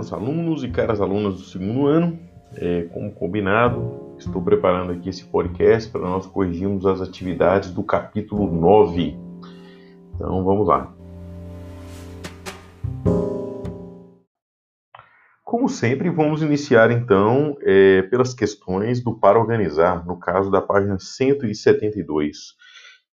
caros alunos e caras alunas do segundo ano, é, como combinado, estou preparando aqui esse podcast para nós corrigirmos as atividades do capítulo 9. Então vamos lá. Como sempre, vamos iniciar então é, pelas questões do para organizar, no caso da página 172,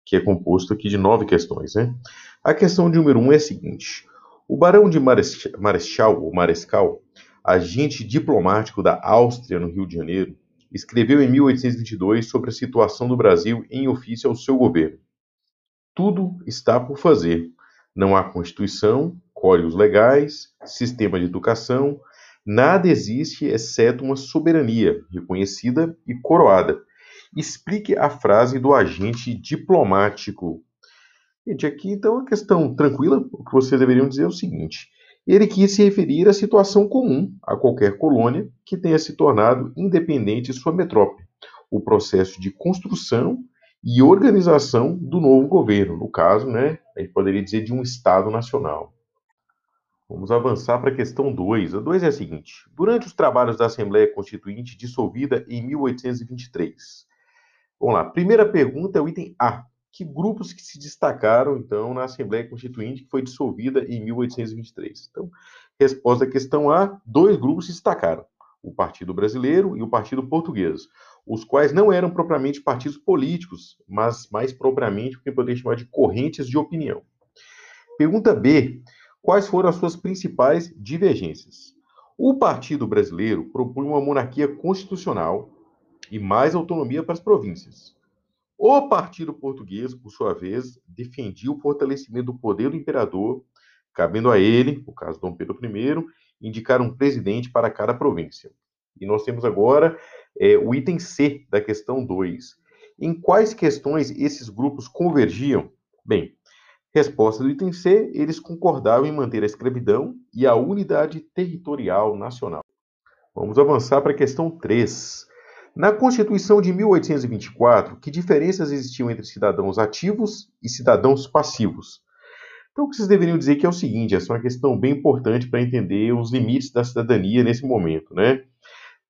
que é composto aqui de nove questões. Né? A questão número 1 um é a seguinte. O barão de Marechal, ou Marescal, agente diplomático da Áustria no Rio de Janeiro, escreveu em 1822 sobre a situação do Brasil em ofício ao seu governo. Tudo está por fazer. Não há Constituição, códigos legais, sistema de educação, nada existe exceto uma soberania reconhecida e coroada. Explique a frase do agente diplomático Gente, aqui então a questão tranquila, o que vocês deveriam dizer é o seguinte: ele quis se referir à situação comum a qualquer colônia que tenha se tornado independente de sua metrópole, o processo de construção e organização do novo governo, no caso, né, a gente poderia dizer de um Estado nacional. Vamos avançar para a questão 2. A 2 é a seguinte: durante os trabalhos da Assembleia Constituinte dissolvida em 1823. Vamos lá, primeira pergunta é o item A que grupos que se destacaram, então, na Assembleia Constituinte, que foi dissolvida em 1823. Então, resposta à questão A, dois grupos se destacaram, o Partido Brasileiro e o Partido Português, os quais não eram propriamente partidos políticos, mas mais propriamente o que poderia chamar de correntes de opinião. Pergunta B, quais foram as suas principais divergências? O Partido Brasileiro propunha uma monarquia constitucional e mais autonomia para as províncias. O partido português, por sua vez, defendia o fortalecimento do poder do imperador, cabendo a ele, no caso Dom Pedro I, indicar um presidente para cada província. E nós temos agora é, o item C da questão 2. Em quais questões esses grupos convergiam? Bem, resposta do item C, eles concordavam em manter a escravidão e a unidade territorial nacional. Vamos avançar para a questão 3. Na Constituição de 1824, que diferenças existiam entre cidadãos ativos e cidadãos passivos? Então, o que vocês deveriam dizer que é o seguinte: essa é uma questão bem importante para entender os limites da cidadania nesse momento, né?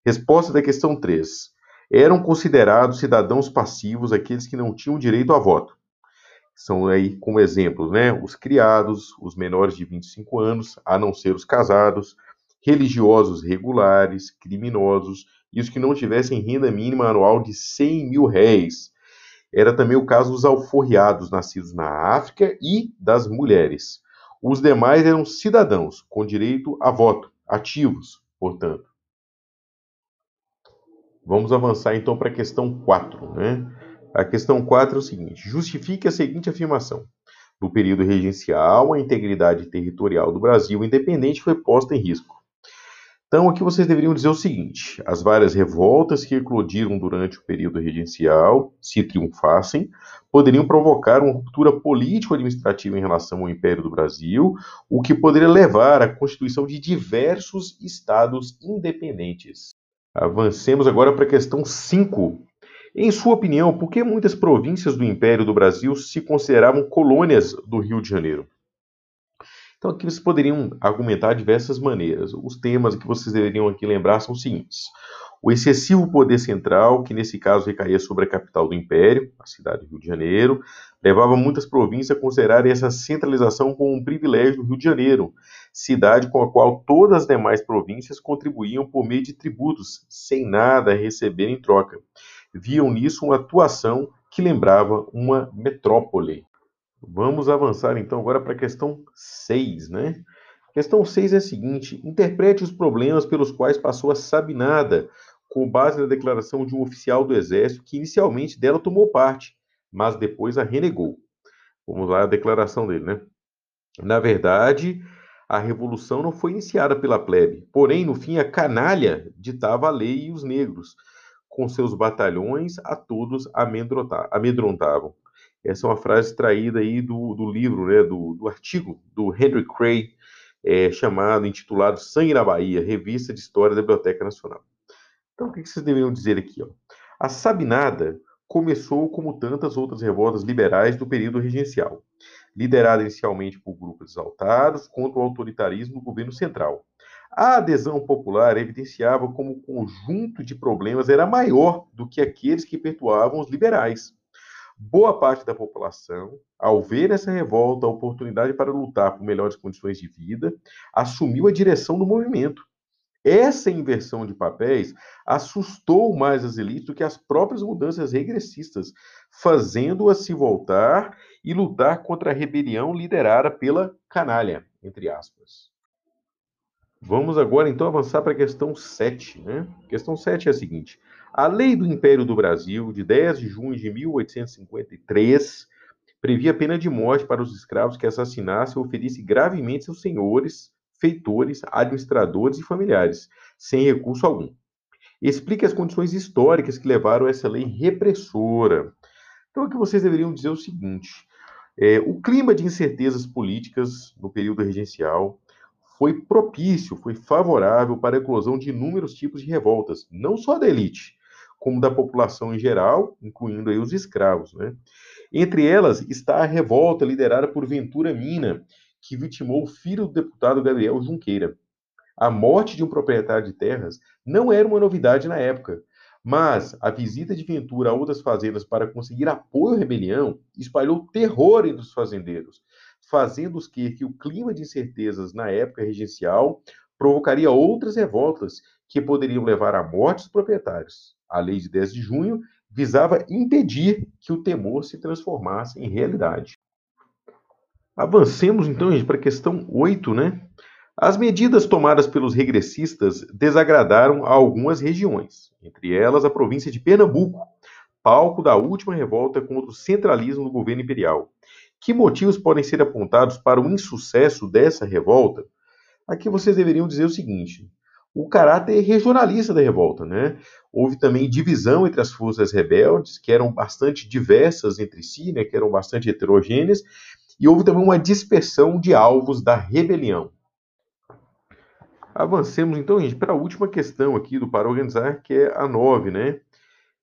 Resposta da questão 3. Eram considerados cidadãos passivos aqueles que não tinham direito a voto. São aí, como exemplos, né, os criados, os menores de 25 anos, a não ser os casados, religiosos regulares, criminosos e os que não tivessem renda mínima anual de 100 mil réis. Era também o caso dos alforriados nascidos na África e das mulheres. Os demais eram cidadãos com direito a voto, ativos, portanto. Vamos avançar então para a questão 4. Né? A questão 4 é o seguinte: justifique a seguinte afirmação. No período regencial, a integridade territorial do Brasil independente foi posta em risco. Então, aqui vocês deveriam dizer o seguinte: as várias revoltas que eclodiram durante o período regencial, se triunfassem, poderiam provocar uma ruptura político-administrativa em relação ao Império do Brasil, o que poderia levar à constituição de diversos estados independentes. Avancemos agora para a questão 5. Em sua opinião, por que muitas províncias do Império do Brasil se consideravam colônias do Rio de Janeiro? Então aqui vocês poderiam argumentar de diversas maneiras. Os temas que vocês deveriam aqui lembrar são os seguintes. O excessivo poder central, que nesse caso recaía sobre a capital do império, a cidade do Rio de Janeiro, levava muitas províncias a considerarem essa centralização como um privilégio do Rio de Janeiro, cidade com a qual todas as demais províncias contribuíam por meio de tributos, sem nada a receber em troca. Viam nisso uma atuação que lembrava uma metrópole. Vamos avançar então agora para a questão 6, né? Questão 6 é a seguinte: interprete os problemas pelos quais passou a Sabinada, com base na declaração de um oficial do Exército que inicialmente dela tomou parte, mas depois a renegou. Vamos lá a declaração dele, né? Na verdade, a revolução não foi iniciada pela plebe, porém, no fim, a canalha ditava a lei e os negros, com seus batalhões, a todos amedrontavam. Essa é uma frase extraída aí do, do livro, né, do, do artigo do Henry Cray, é, chamado, intitulado Sangue na Bahia, Revista de História da Biblioteca Nacional. Então, o que vocês deveriam dizer aqui? Ó? A Sabinada começou como tantas outras revoltas liberais do período regencial, liderada inicialmente por grupos exaltados contra o autoritarismo do governo central. A adesão popular evidenciava como o conjunto de problemas era maior do que aqueles que pertuavam os liberais. Boa parte da população, ao ver essa revolta, a oportunidade para lutar por melhores condições de vida, assumiu a direção do movimento. Essa inversão de papéis assustou mais as elites do que as próprias mudanças regressistas, fazendo-as se voltar e lutar contra a rebelião liderada pela canalha, entre aspas. Vamos agora então avançar para a questão 7. Né? Questão 7 é a seguinte: a Lei do Império do Brasil, de 10 de junho de 1853, previa pena de morte para os escravos que assassinassem ou ferissem gravemente seus senhores, feitores, administradores e familiares, sem recurso algum. Explique as condições históricas que levaram a essa lei repressora. Então, aqui vocês deveriam dizer o seguinte: é, o clima de incertezas políticas no período regencial foi propício, foi favorável para a eclosão de inúmeros tipos de revoltas, não só da elite, como da população em geral, incluindo aí os escravos. Né? Entre elas está a revolta liderada por Ventura Mina, que vitimou o filho do deputado Gabriel Junqueira. A morte de um proprietário de terras não era uma novidade na época, mas a visita de Ventura a outras fazendas para conseguir apoio à rebelião espalhou terror entre os fazendeiros, fazendo os que, que o clima de incertezas na época regencial provocaria outras revoltas que poderiam levar à morte dos proprietários. A lei de 10 de junho visava impedir que o temor se transformasse em realidade. Avancemos então para a questão 8, né? As medidas tomadas pelos regressistas desagradaram a algumas regiões, entre elas a província de Pernambuco, palco da última revolta contra o centralismo do governo imperial. Que motivos podem ser apontados para o insucesso dessa revolta? Aqui vocês deveriam dizer o seguinte: o caráter regionalista da revolta, né? Houve também divisão entre as forças rebeldes, que eram bastante diversas entre si, né? Que eram bastante heterogêneas, e houve também uma dispersão de alvos da rebelião. Avancemos então, gente, para a última questão aqui do Para Organizar, que é a 9, né?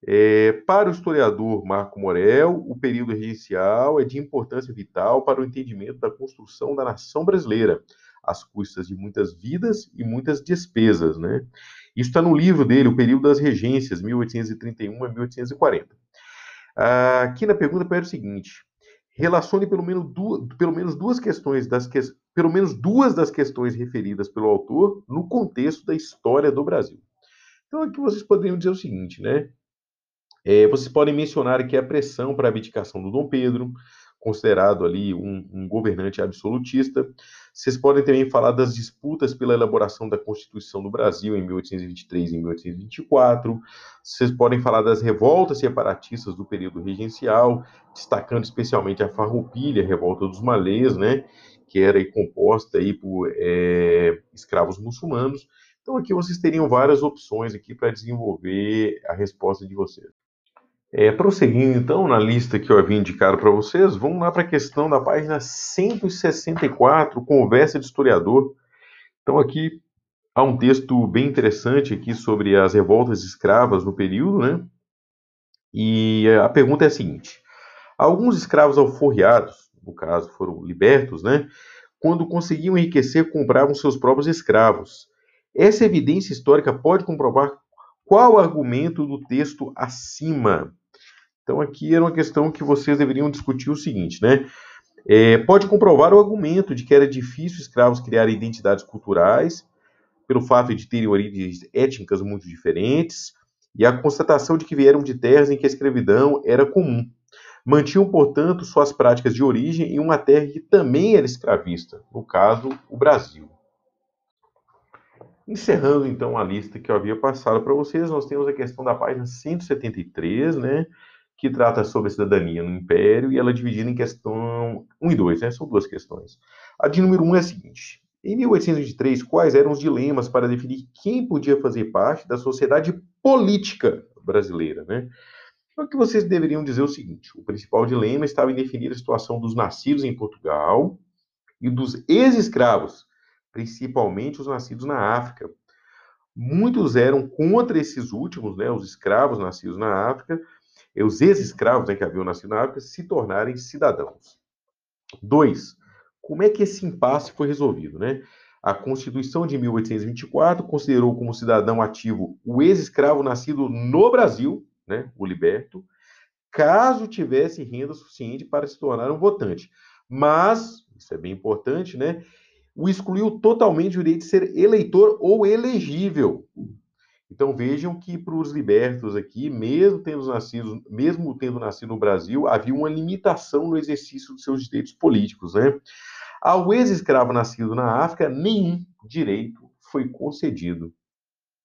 É, para o historiador Marco Morel, o período regencial é de importância vital para o entendimento da construção da nação brasileira, às custas de muitas vidas e muitas despesas, né? Isso está no livro dele, O Período das Regências, 1831 a 1840. Aqui na pergunta pede o seguinte: relacione pelo menos, duas, pelo menos duas questões das que, pelo menos duas das questões referidas pelo autor no contexto da história do Brasil. Então aqui vocês poderiam dizer o seguinte, né? É, vocês podem mencionar aqui a pressão para a abdicação do Dom Pedro, considerado ali um, um, governante absolutista. Vocês podem também falar das disputas pela elaboração da Constituição do Brasil em 1823 e 1824. Vocês podem falar das revoltas separatistas do período regencial, destacando especialmente a Farroupilha, a revolta dos malês, né, que era aí, composta aí por é, escravos muçulmanos. Então aqui vocês teriam várias opções aqui para desenvolver a resposta de vocês. É, prosseguindo então na lista que eu havia indicado para vocês, vamos lá para a questão da página 164, Conversa de Historiador. Então aqui há um texto bem interessante aqui sobre as revoltas escravas no período, né? E a pergunta é a seguinte: alguns escravos alforriados, no caso foram libertos, né? Quando conseguiam enriquecer, compravam seus próprios escravos. Essa evidência histórica pode comprovar qual argumento do texto acima então aqui era uma questão que vocês deveriam discutir o seguinte, né? É, pode comprovar o argumento de que era difícil escravos criarem identidades culturais, pelo fato de terem origens étnicas muito diferentes, e a constatação de que vieram de terras em que a escravidão era comum. Mantinham, portanto, suas práticas de origem em uma terra que também era escravista, no caso, o Brasil. Encerrando então a lista que eu havia passado para vocês, nós temos a questão da página 173, né? Que trata sobre a cidadania no Império, e ela é dividida em questão 1 e 2, né? São duas questões. A de número 1 é a seguinte: em 1823, quais eram os dilemas para definir quem podia fazer parte da sociedade política brasileira, né? Então, que vocês deveriam dizer o seguinte: o principal dilema estava em definir a situação dos nascidos em Portugal e dos ex-escravos, principalmente os nascidos na África. Muitos eram contra esses últimos, né, os escravos nascidos na África, e os ex-escravos né, que haviam nascido na África se tornarem cidadãos. Dois, como é que esse impasse foi resolvido? Né? A Constituição de 1824 considerou como cidadão ativo o ex-escravo nascido no Brasil, né, o liberto, caso tivesse renda suficiente para se tornar um votante. Mas, isso é bem importante, né, o excluiu totalmente o direito de ser eleitor ou elegível. Então vejam que para os libertos aqui, mesmo tendo nascido, mesmo tendo nascido no Brasil, havia uma limitação no exercício dos seus direitos políticos, né? Ao ex-escravo nascido na África, nenhum direito foi concedido.